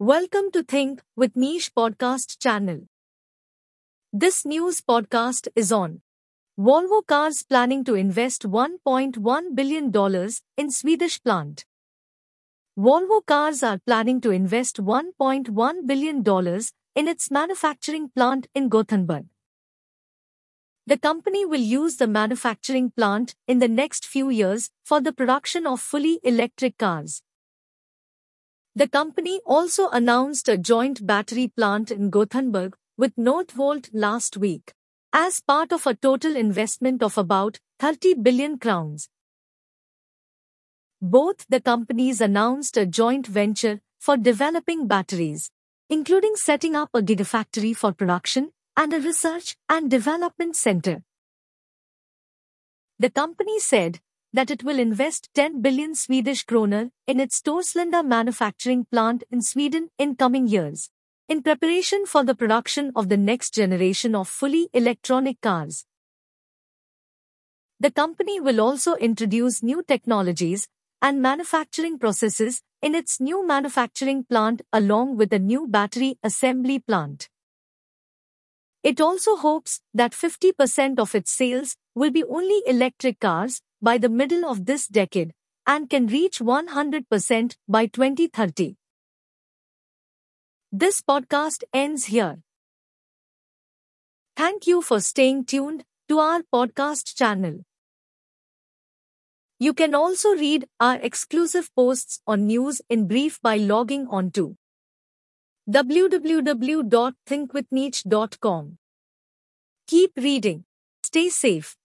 Welcome to Think with Niche podcast channel. This news podcast is on Volvo Cars planning to invest $1.1 billion in Swedish plant. Volvo Cars are planning to invest $1.1 billion in its manufacturing plant in Gothenburg. The company will use the manufacturing plant in the next few years for the production of fully electric cars. The company also announced a joint battery plant in Gothenburg with Northvolt last week, as part of a total investment of about 30 billion crowns. Both the companies announced a joint venture for developing batteries, including setting up a gigafactory for production and a research and development center. The company said that it will invest 10 billion Swedish kroner in its Torslanda manufacturing plant in Sweden in coming years, in preparation for the production of the next generation of fully electronic cars. The company will also introduce new technologies and manufacturing processes in its new manufacturing plant along with a new battery assembly plant. It also hopes that 50% of its sales will be only electric cars by the middle of this decade and can reach 100% by 2030. This podcast ends here. Thank you for staying tuned to our podcast channel. You can also read our exclusive posts on news in brief by logging on to www.thinkwithniche.com. Keep reading. Stay safe.